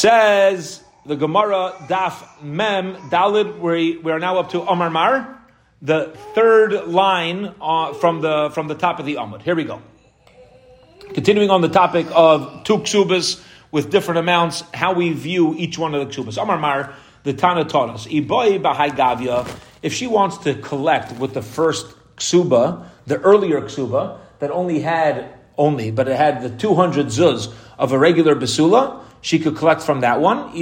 Says the Gemara Daf Mem Dalid. We we are now up to Omar Mar, the third line uh, from the from the top of the Amud. Here we go. Continuing on the topic of two ksubas with different amounts, how we view each one of the ksubas. Amar Mar, the Tana taught us. Iboi Bahai Gavia, if she wants to collect with the first ksuba, the earlier ksuba, that only had, only, but it had the 200 zuz of a regular basula, she could collect from that one,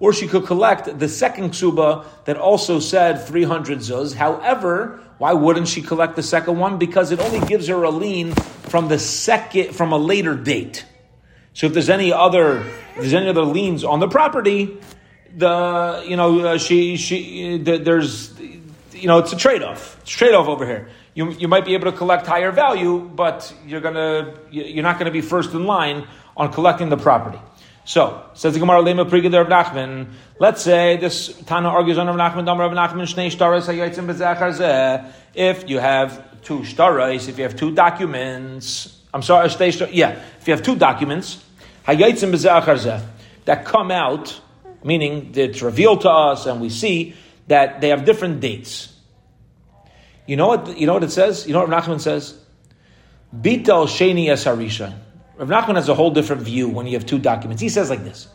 or she could collect the second ksuba that also said 300 zuz. However, why wouldn't she collect the second one? Because it only gives her a lien from the second, from a later date. So if there's any other, if there's any other liens on the property, the you know uh, she she the, there's you know it's a trade off. It's trade off over here. You, you might be able to collect higher value, but you're gonna you're not to be first in line on collecting the property. So says the Gemara Lema Prigid Nachman. Let's say this Tana argues on Rav Nachman, Dam Rav Nachman, Shnei Bezachar If you have two shtaras, if you have two documents, I'm sorry, yeah, if you have two documents, Hayatzim Bezachar that come out meaning it's revealed to us and we see that they have different dates. You know what? You know what it says. You know what Rav Nachman says. Bital sheni. Rav Nachman has a whole different view when you have two documents. He says like this: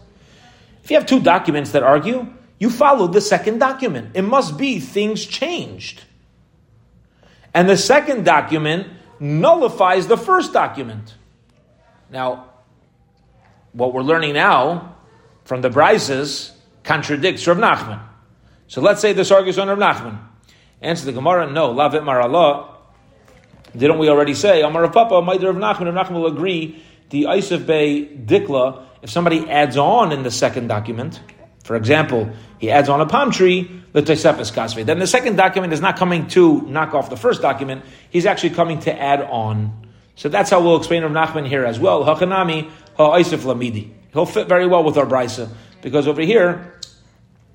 If you have two documents that argue, you follow the second document. It must be things changed, and the second document nullifies the first document. Now, what we're learning now from the Brises contradicts Rav Nachman. So let's say this argues on Rav Nachman. Answer the Gemara, no, lavit marallah. Didn't we already say, Amar Rav Papa, Rav Nachman, Rav Nachman will agree, the Isaf Bay Dikla, if somebody adds on in the second document, for example, he adds on a palm tree, the Tesefes Kasve. Then the second document is not coming to knock off the first document, he's actually coming to add on. So that's how we'll explain Rav Nachman here as well. Hachanami, ha'isif lamidi. He'll fit very well with our brisa because over here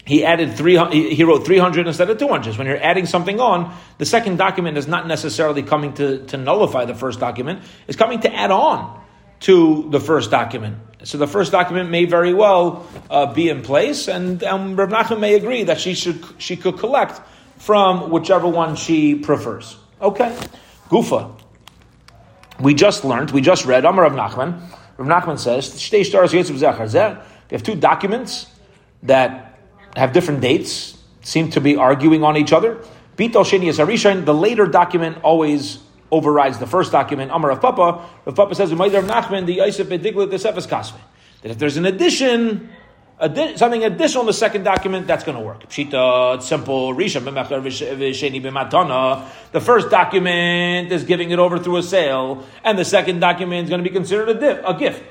he added three. He wrote three hundred instead of two hundred. When you're adding something on, the second document is not necessarily coming to, to nullify the first document. It's coming to add on to the first document. So the first document may very well uh, be in place, and, and Rav Nachman may agree that she should she could collect from whichever one she prefers. Okay, Gufa. We just learned. We just read Amar Rav Nachman. Rav Nachman says, You have two documents that have different dates, seem to be arguing on each other. Bital Sheni is. The later document always overrides the first document. Amar Rav Papa. Rav Papa says, Rav Nachman, the Yosef Bedigla, the Sefes Kasve. That if there's an addition, Adi- something additional in the second document, that's going to work. Pshita, simple. The first document is giving it over through a sale, and the second document is going to be considered a, diff, a gift.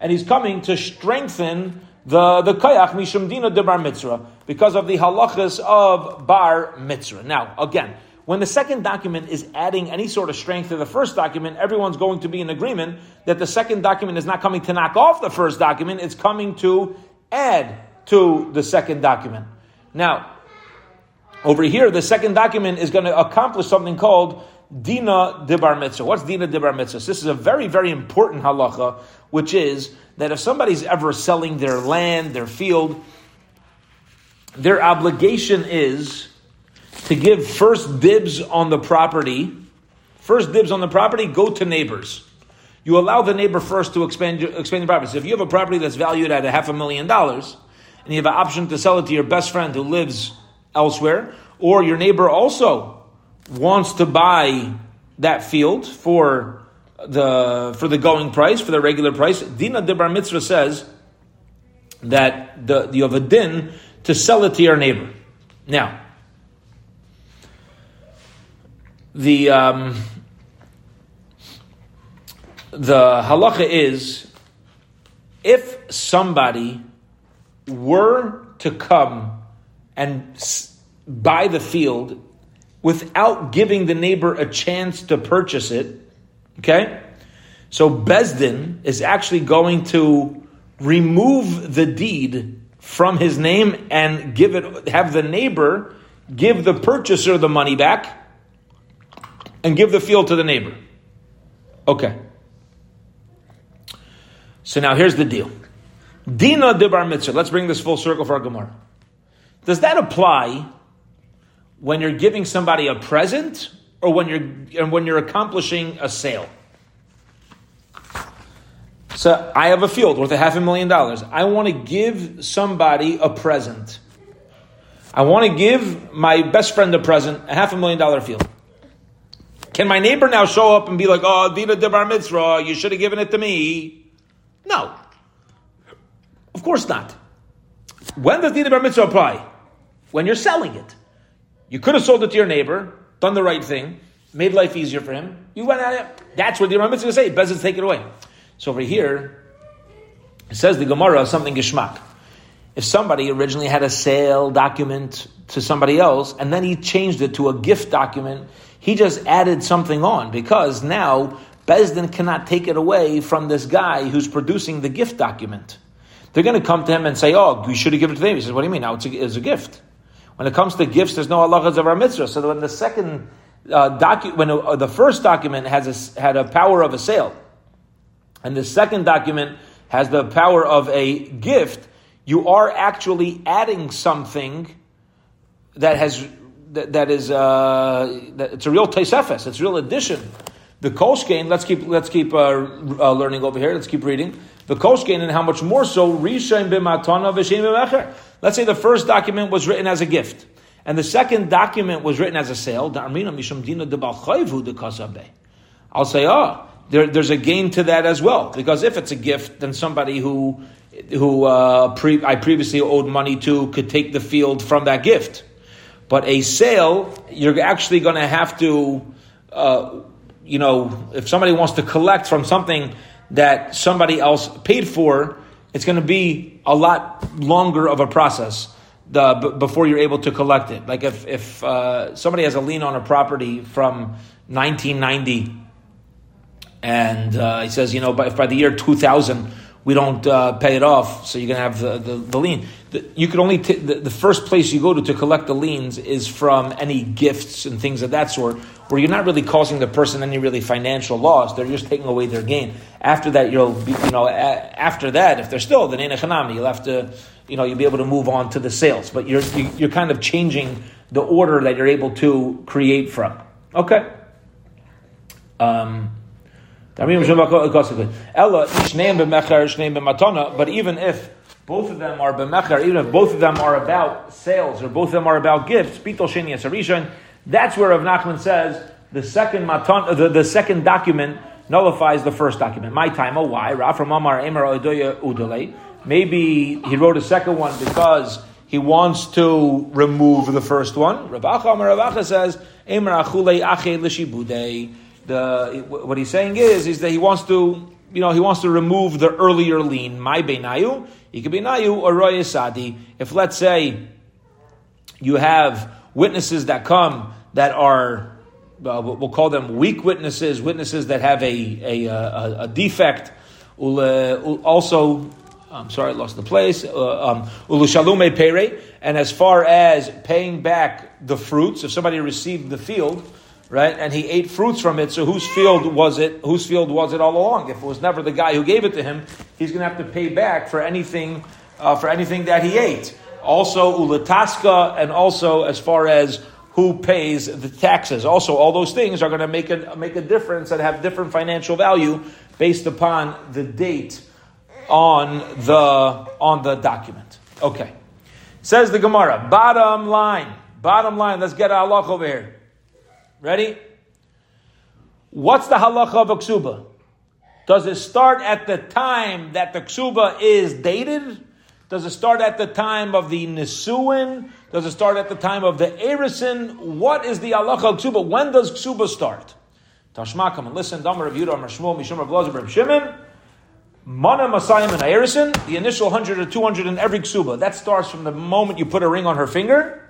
And he's coming to strengthen the the kayach mishum dina de bar metzra because of the halachas of bar metzra. Now, again, when the second document is adding any sort of strength to the first document, everyone's going to be in agreement that the second document is not coming to knock off the first document, it's coming to add to the second document. Now, over here, the second document is going to accomplish something called Dina Dibar Metzra. What's Dina Dibar Metzra? This is a very, very important halacha, which is that if somebody's ever selling their land, their field, their obligation is to give first dibs on the property. First dibs on the property go to neighbors. You allow the neighbor first to expand, expand the property. So if you have a property that's valued at a half a million dollars, and you have an option to sell it to your best friend who lives elsewhere, or your neighbor also wants to buy that field for the for the going price, for the regular price, Dina de Bar Metzra says that the, you have a din to sell it to your neighbor. Now, the um, the halacha is if somebody were to come and buy the field without giving the neighbor a chance to purchase it, okay? So Besdin is actually going to remove the deed from his name and give it have the neighbor give the purchaser the money back and give the field to the neighbor. Okay. So now here's the deal. Dina de bar metzra. Let's bring this full circle for our Gemara. Does that apply when you're giving somebody a present or when you're and when you're accomplishing a sale? So I have a field worth a half a million dollars. I want to give somebody a present. I want to give my best friend a present, a half a million dollar field. Can my neighbor now show up and be like, "Oh, Dina de bar metzra, you should have given it to me"? No, of course not. When does Dina bar metzra apply? When you're selling it. You could have sold it to your neighbor, done the right thing, made life easier for him. You went at it. That's what the bar metzra say. Bezin take it away. So over here, it says the Gemara something geshmak. If somebody originally had a sale document to somebody else and then he changed it to a gift document, he just added something on because now Bezdin cannot take it away from this guy who's producing the gift document. They're going to come to him and say, "Oh, you should have given it to him." He says, "What do you mean? Now it's a, it's a gift." When it comes to gifts, there's no halachas of our mitzvah. So when the second uh, when uh, the first document has a, had a power of a sale, and the second document has the power of a gift, you are actually adding something that has that, that is uh, that it's a real taisefes, it's a real addition. The koshkein, let's keep let's keep uh, uh, learning over here. Let's keep reading the koshkein, and how much more so rishain b'matana v'shein b'mecher. Let's say the first document was written as a gift, and the second document was written as a sale. I'll say, oh, there, there's a gain to that as well. Because if it's a gift, then somebody who who uh, pre, I previously owed money to could take the field from that gift. But a sale, you're actually going to have to, uh, you know, if somebody wants to collect from something that somebody else paid for, it's going to be a lot longer of a process the, b- before you're able to collect it. Like if, if uh, somebody has a lien on a property from 1990 and uh, he says, you know, by, by the year 2000 we don't uh, pay it off, so you're going to have the, the, the lien. The, you could only, t- the, the first place you go to to collect the liens is from any gifts and things of that sort, where you're not really causing the person any really financial loss. They're just taking away their gain. After that, you'll be, you know, a- after that, if they're still the Neinachanami, you'll have to, you know, you'll be able to move on to the sales. But you're, you- you're kind of changing the order that you're able to create from. Okay. Um, but even if both of them are b'mecher, even if both of them are about sales or both of them are about gifts, bitol sheni that's where Rav Nachman says the second matan, the, the second document nullifies the first document. My time, oh why? Rafram Amar Emer Odoya Udale. Maybe he wrote a second one because he wants to remove the first one. Ravacha Amar Ravacha says Emer Achule Ache Lishibudei the what he's saying is is that he wants to you know he wants to remove the earlier lien my benayu he could be nayu or royasadi if let's say you have witnesses that come that are uh, we'll call them weak witnesses witnesses that have a a, a, a defect also I'm sorry, I lost the place. Uh, um, Ulushalume and as far as paying back the fruits, if somebody received the field, right? And he ate fruits from it. So whose field was it? Whose field was it all along? If it was never the guy who gave it to him, he's going to have to pay back for anything uh, for anything that he ate. Also ulataska, and also as far as who pays the taxes. Also, all those things are going to make a make a difference and have different financial value based upon the date on the on the document. Okay, says the Gemara. Bottom line. Bottom line. Let's get our luck over here. Ready? What's the halacha of a ksuba? Does it start at the time that the ksuba is dated? Does it start at the time of the nisuin? Does it start at the time of the erison? What is the halacha of ksuba? When does ksuba start? Tashma, come and listen. Damar of Yudah, Shmuel, Mishum of Lazar, Shimon. Mana Masayim and Erison, the initial 100 or 200 in every ksuba. That starts from the moment you put a ring on her finger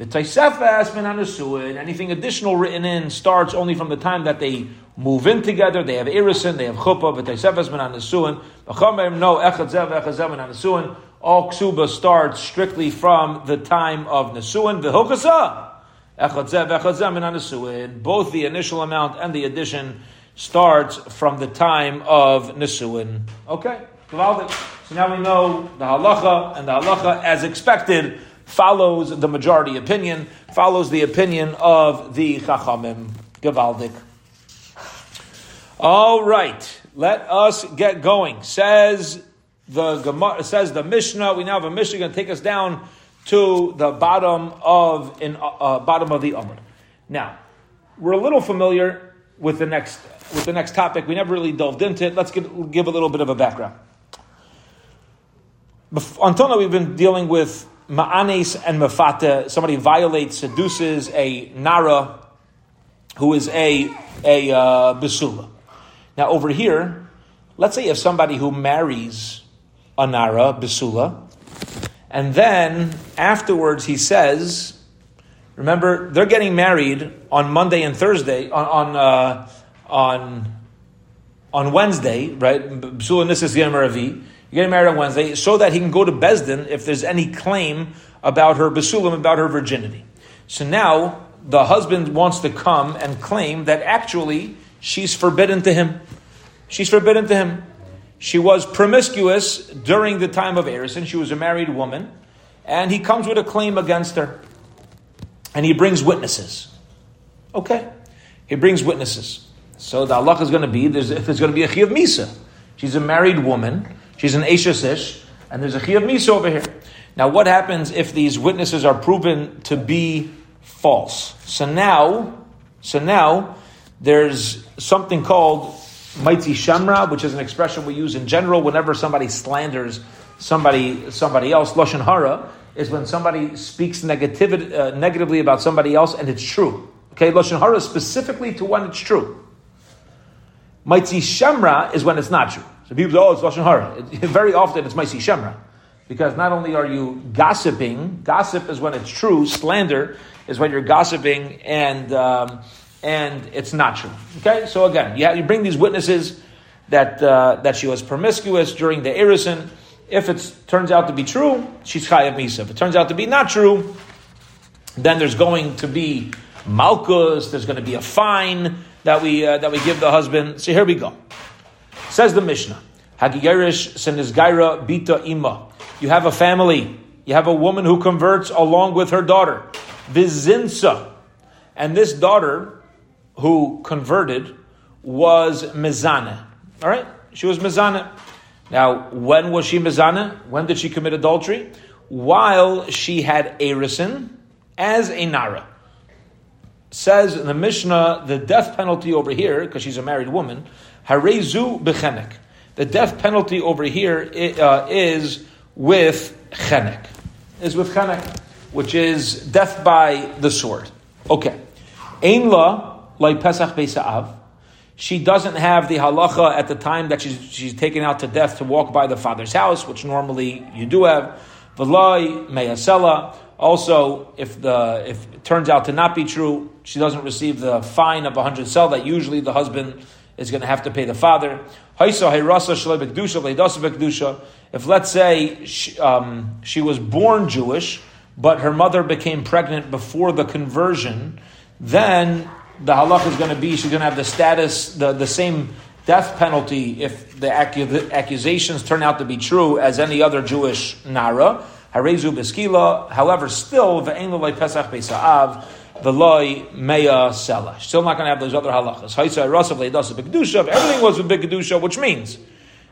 the Taisefas min anything additional written in starts only from the time that they move in together. They have Irison, they have Chuppah, but Taisefas min Anusuin. B'chamer no Echad Zev, Echad Zev min Anusuin. All Ksuba starts strictly from the time of Nesuin. V'hokasa. Echad Zev, Echad Zev min Anusuin. Both the initial amount and the addition starts from the time of Nisuin. Okay, so now we know the halacha, and the halacha, as expected, follows the majority opinion, follows the opinion of the Chachamim. Gavaldik. All right, let us get going. Says the Gemara, says the Mishnah. We now have a Mishnah going to take us down to the bottom of in uh, bottom of the Amr. Now, we're a little familiar with the next with the next topic. We never really delved into it. Let's give, give a little bit of a background. Until now, we've been dealing with ma'anes and mafata. Somebody violates, seduces a nara who is a a uh, besula. Now, over here, let's say you have somebody who marries a nara besula, and then afterwards he says, remember they're getting married on Monday and Thursday on on uh, on on Wednesday, right? Besula nisis yom you're getting married on Wednesday so that he can go to Besdin if there's any claim about her basulim, about her virginity. So now the husband wants to come and claim that actually she's forbidden to him. She's forbidden to him. She was promiscuous during the time of Erison. She was a married woman. And he comes with a claim against her. And he brings witnesses. Okay. He brings witnesses. So the Allah is going to be, there's, if there's going to be a Chiyav Misa. She's a married woman. She's an Eishasish, and there's a Chiyav Misa over here. Now, what happens if these witnesses are proven to be false? So now, so now, there's something called Maitzi Shamra, which is an expression we use in general whenever somebody slanders somebody somebody else. Lashon Hara is when somebody speaks negativity, uh, negatively about somebody else and it's true. Okay, Lashon Hara specifically to when it's true. Maitzi Shamra is when it's not true. So people say, oh, it's Lashon Hara. It, very often it's Maisi Shemra. Because not only are you gossiping, gossip is when it's true, slander is when you're gossiping and, um, and it's not true. Okay, so again, you, have, you bring these witnesses that, uh, that she was promiscuous during the Erison. If it turns out to be true, she's Chayav Misa. If it turns out to be not true, then there's going to be Malkus, there's going to be a fine that we, uh, that we give the husband. So here we go. Says the Mishnah, Hagigerish Senizgaira Bita Ima. You have a family. You have a woman who converts along with her daughter. Vizinsa. And this daughter who converted was Mizana. All right? She was Mizana. Now, when was she Mizana? When did she commit adultery? While she had Erison as a Nara. Says in the Mishnah, the death penalty over here, because she's a married woman, Harezu bechenek. The death penalty over here uh, is with chenek. Is with chenek, which is death by the sword. Okay. Ein la like Pesach Beisa'av. She doesn't have the halacha at the time that she's, she's taken out to death to walk by the father's house, which normally you do have. V'lai meyasela. Also, if the if it turns out to not be true, she doesn't receive the fine of a hundred sel that usually the husband is going to have to pay the father. If let's say she, um, she was born Jewish, but her mother became pregnant before the conversion, then the halach is going to be she's going to have the status, the, the same death penalty if the accusations turn out to be true as any other Jewish nara. However, still the pesach beisaav the loy meya sela. Still not going to have those other halachas. Everything was with big kedusha, which means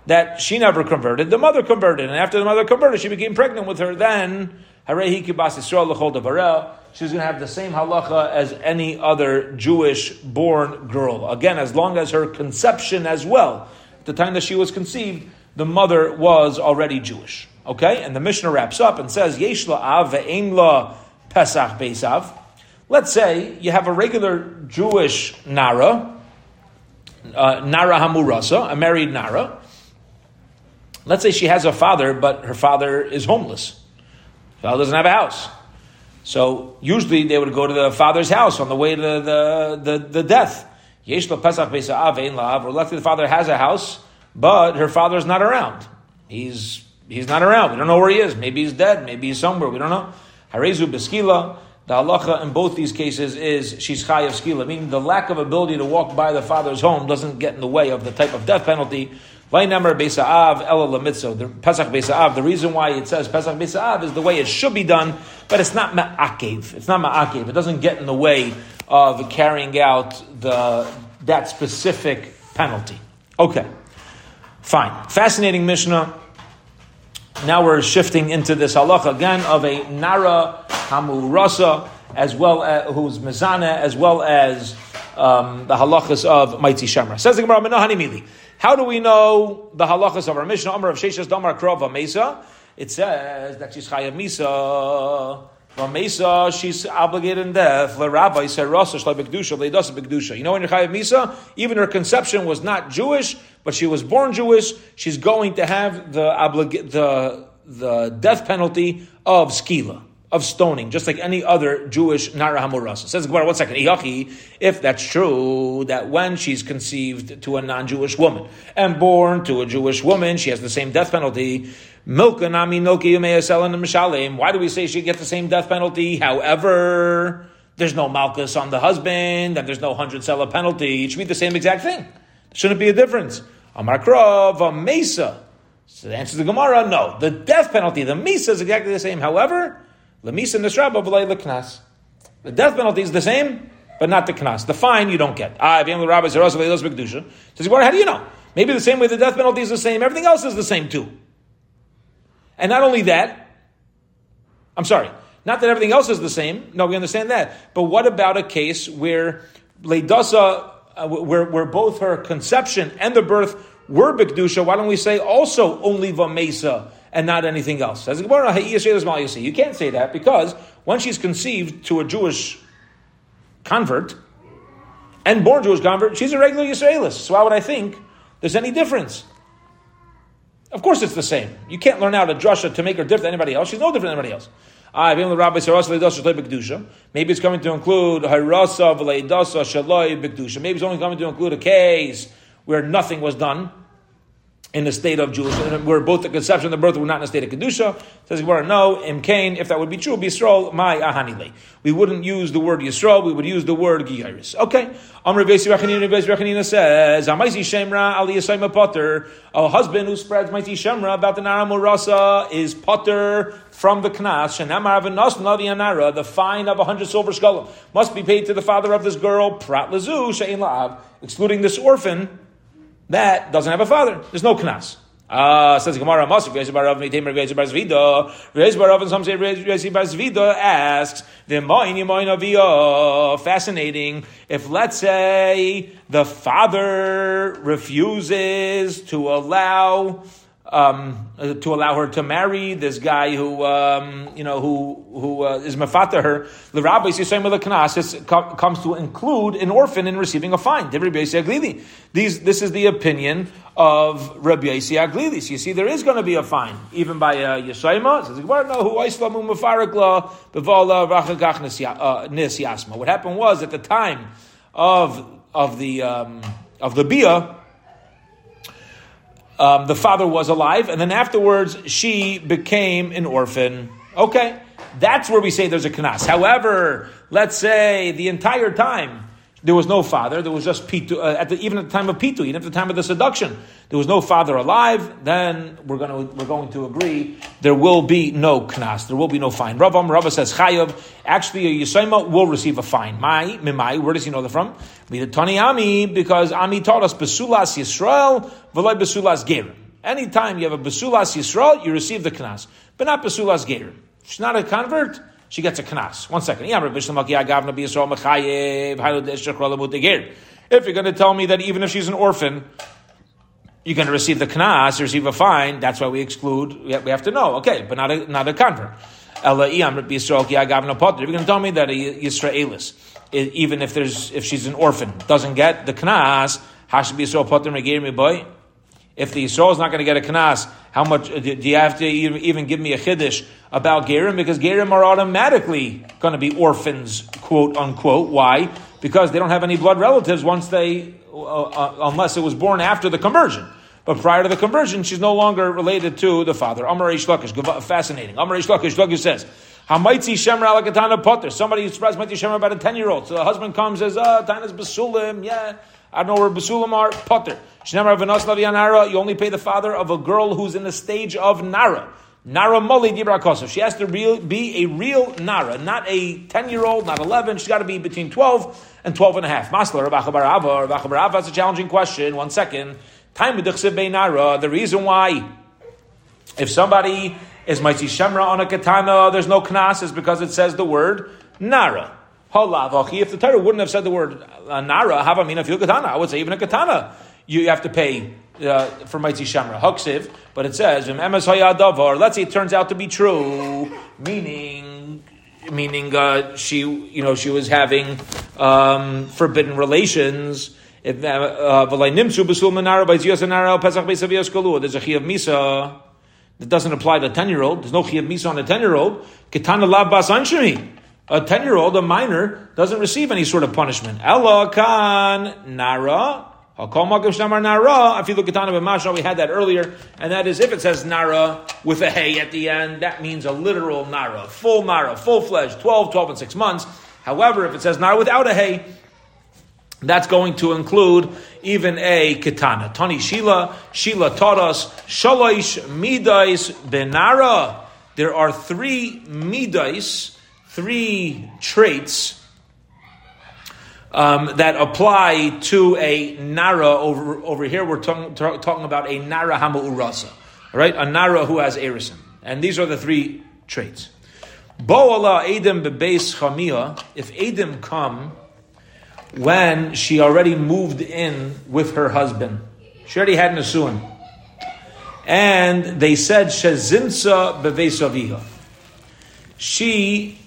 that she never converted. The mother converted, and after the mother converted, she became pregnant with her. Then harehi yisrael lechol She's going to have the same halacha as any other Jewish born girl. Again, as long as her conception as well, at the time that she was conceived, the mother was already Jewish. Okay, and the Mishnah wraps up and says, Yesh la av ve'ein la pesach beisav. Let's say you have a regular Jewish Nara, uh, Nara Hamurasa, a married Nara. Let's say she has a father, but her father is homeless. Father doesn't have a house. So usually they would go to the father's house on the way to the, the, the, death. Or luckily the father has a house, but her father's not around. He's he's not around. We don't know where he is. Maybe he's dead. Maybe he's somewhere. We don't know. Harezu beskila. The halacha in both these cases is she's chayav skila, meaning the lack of ability to walk by the father's home doesn't get in the way of the type of death penalty. Vaynamar Beisa'av Ela Lamitzo, the Pesach. The reason why it says Pesach Beisa'av is the way it should be done, but it's not ma'akev. It's not ma'akev. It doesn't get in the way of carrying out the that specific penalty. Okay, fine. Fascinating Mishnah. Now we're shifting into this halacha again of a Nara Hamurasa, as well as who's Mizana, as well as um, the halachas of Maitzi Shemra. Says the Gemara, Mili. How do we know the halachas of our Mishnah? Amar of Sheshas Damar Krova Mesa. It says that she's Chayav Misa. Mesa, she's obligated in death. Le Rabbi said Rasa Shlai Bekdusha, Leidasa Bekdusha. You know in Chayav Misa, even her conception was not Jewish, but she was born Jewish. She's going to have the oblig- the the death penalty of skila of stoning, just like any other Jewish Nara Hamurasa. Says Gemara, one second, if that's true, that when she's conceived to a non-Jewish woman and born to a Jewish woman, she has the same death penalty. Milka nami noki Why do we say she gets the same death penalty? However, there's no malchus on the husband, and there's no hundred seller penalty. It should be the same exact thing. There shouldn't be a difference. Amar a Mesa. So the answer to the Gemara, no. The death penalty, the Mesa is exactly the same. However, The death penalty is the same, but not the knas. The fine you don't get. Ah, if Rabbi Zeros Says, how do you know? Maybe the same way the death penalty is the same, everything else is the same too. And not only that, I'm sorry, not that everything else is the same. No, we understand that. But what about a case where Leidasa, uh, where, where both her conception and the birth were Bikdusha? Why don't we say also only Vamesa? And not anything else. Says You can't say that because when she's conceived to a Jewish convert and born Jewish convert, she's a regular Yisraelis. So why would I think there's any difference? Of course, it's the same. You can't learn out a drasha to make her different than anybody else. She's no different than anybody else. Ah, Maybe it's coming to include Maybe it's only coming to include a case where nothing was done in a state of Jewish, where both the conception and the birth were not in a state of kedusha. Says Gemara, no, im kain. If that would be true, Yisrael my ahanile. We wouldn't use the word Yisrael. We would use the word giyaris. Okay. Amr Vesi Rechanina Vesi Rechanina says, Amaisi Shemra Ali Yisayma Potter. A husband who spreads Maisi Shemra about the Nara Murasa is Potter from the Knas. Shenamar Avanos Navi The fine of a hundred silver skull must be paid to the father of this girl. Prat Lazu Shein La'av, excluding this orphan that doesn't have a father. There's no knas. Uh, says Gemara Masuk, Rezi Barav Meitem Rezi Bar Zvida. Barav and some say asks, the. Fascinating. If let's say the father refuses to allow um, uh, to allow her to marry this guy who um, you know who who uh, is mafata her. The rabbi the comes to include an orphan in receiving a fine. These this is the opinion of Rabbi Yasi Aglilis. You see, there is going to be a fine even by uh, nis yasma. What happened was at the time of of the um, of the bia um, the father was alive, and then afterwards she became an orphan. Okay, that's where we say there's a kanas. However, let's say the entire time there was no father, there was just Pitu, uh, at the, even at the time of Pitu, even at the time of the seduction, there was no father alive, then we're going to, we're going to agree there will be no knas, there will be no fine. Ravam, Rava says chayav, actually a Yisayma will receive a fine. Mai, mimai, where does he know that from? Tani Ami, because Ami taught us Besulas Yisrael, V'lai Besulas Gerim. Anytime you have a Besulas Yisrael, you receive the knas, but not Besulas Gerim. She's not a convert, she gets a knas. One second. If you're going to tell me that even if she's an orphan, you're going to receive the knas, receive a fine, that's why we exclude, we have to know. Okay, but not a, not a convert. If you're going to tell me that a Yisraelis, even if there's if she's an orphan, doesn't get the knas, If the Yisrael is not going to get a knas, how much do you have to even give me a chiddush about Gerim? Because Gerim are automatically going to be orphans, quote unquote. Why? Because they don't have any blood relatives once they, uh, uh, unless it was born after the conversion. But prior to the conversion, she's no longer related to the father. Amar Ish fascinating. Amar Ish Lakish, Lakish says, Hamaitzi Shemra ala katana potter. Somebody expressed Maitzi Shemra about a 10 year old. So the husband comes says, uh, Tana's Basulim, yeah. I don't know where Basulim are, potter. You only pay the father of a girl who's in the stage of Nara. Nara Moli Dibra Kosov. She has to real, be a real Nara, not a 10 year old, not 11. She's got to be between 12 and 12 and a half. Masla Rabacha Barava, Rabacha Barava, that's a challenging question. One second. Time with Nara. The reason why, if somebody is Maitzi Shemra on a katana, there's no knas, is because it says the word Nara. If the Torah wouldn't have said the word uh, Nara, Havamina Fil Katana, I would say even a katana, you have to pay uh, for Maitzi Shamra. Huksiv, but it says, let's say it turns out to be true, meaning meaning uh, she you know she was having um, forbidden relations. Uh, uh, there's a chi of misa that doesn't apply to a ten year old. There's no chi of misa on a ten year old. Ketana lav bas A ten year old, a minor, doesn't receive any sort of punishment. Ella kan nara Nara, if you look at Tana we had that earlier, and that is if it says Nara with a hay at the end, that means a literal Nara, full Nara, full fledged, 12, 12 and 6 months. However, if it says Nara without a hay, that's going to include even a katana. Tani Shila, Shila taught us, Shalosh Midais Benara. There are three Midais, three traits um, that apply to a nara over, over here. We're talking, talking about a nara hama'urasa, right? A nara who has erisin. And these are the three traits. Bo'ala edim bebeis chamia, if edim come when she already moved in with her husband, she already had nasuin, and they said shezimsa beveis She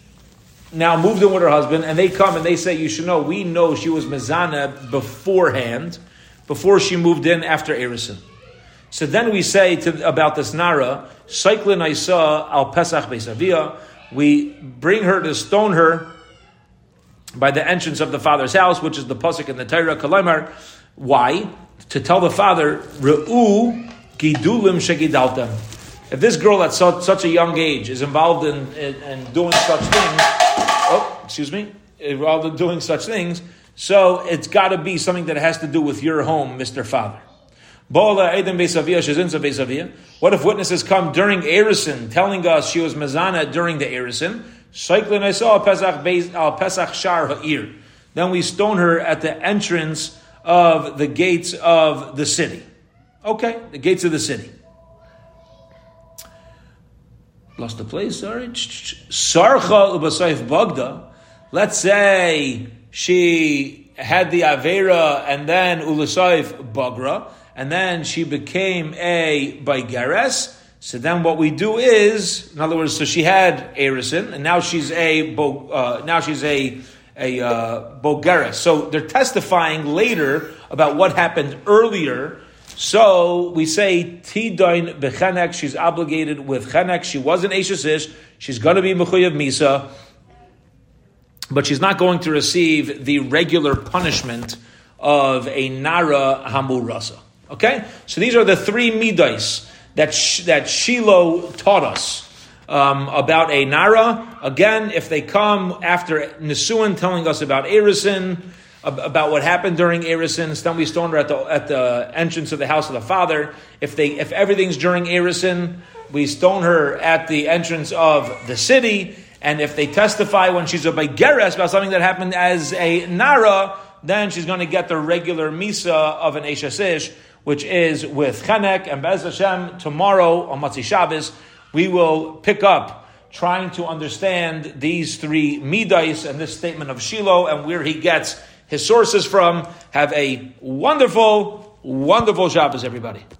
now moved in with her husband, and they come and they say, You should know, we know she was Mizana beforehand, before she moved in after Erison. So then we say to, about this Nara, Cyclin Isa al Pesach Beisavia, we bring her to stone her by the entrance of the father's house, which is the Pasuk in the Torah, Kalimar. Why? To tell the father, Re'u Gidulim Shegidaltem. If this girl at such, such a young age is involved in, in, in doing such things, excuse me, eh, rather than doing such things, so it's got to be something that has to do with your home, Mr. Father. What if witnesses come during Erison telling us she was Mazana during the Erison? Then we stone her at the entrance of the gates of the city. Okay, the gates of the city. Lost the place, sorry. Sarcha. Let's say she had the Avera and then ulasayif bagra, and then she became a Baigeres. So then what we do is, in other words, so she had Erison, and now she's a, uh, now she's a, a uh, Bogeres. So they're testifying later about what happened earlier so we say Tidain bechenek, she's obligated with chenek. She was an Ish. She's going to be mechuyev misa, but she's not going to receive the regular punishment of a nara hamurasa. Okay, so these are the three midas that sh- that Shiloh taught us. Um, about a Nara. Again, if they come after Nisuin telling us about Erison, about what happened during we stoned her at the at the entrance of the house of the father. If they if everything's during Erison, we stone her at the entrance of the city. And if they testify when she's a Begeres about something that happened as a Nara, then she's going to get the regular Misa of an Eshasish, which is with Chenek and Bez Hashem. Tomorrow on Matzi Shabbos, we will pick up trying to understand these three Midais and this statement of Shiloh and where he gets his sources from. Have a wonderful, wonderful Shabbos, everybody.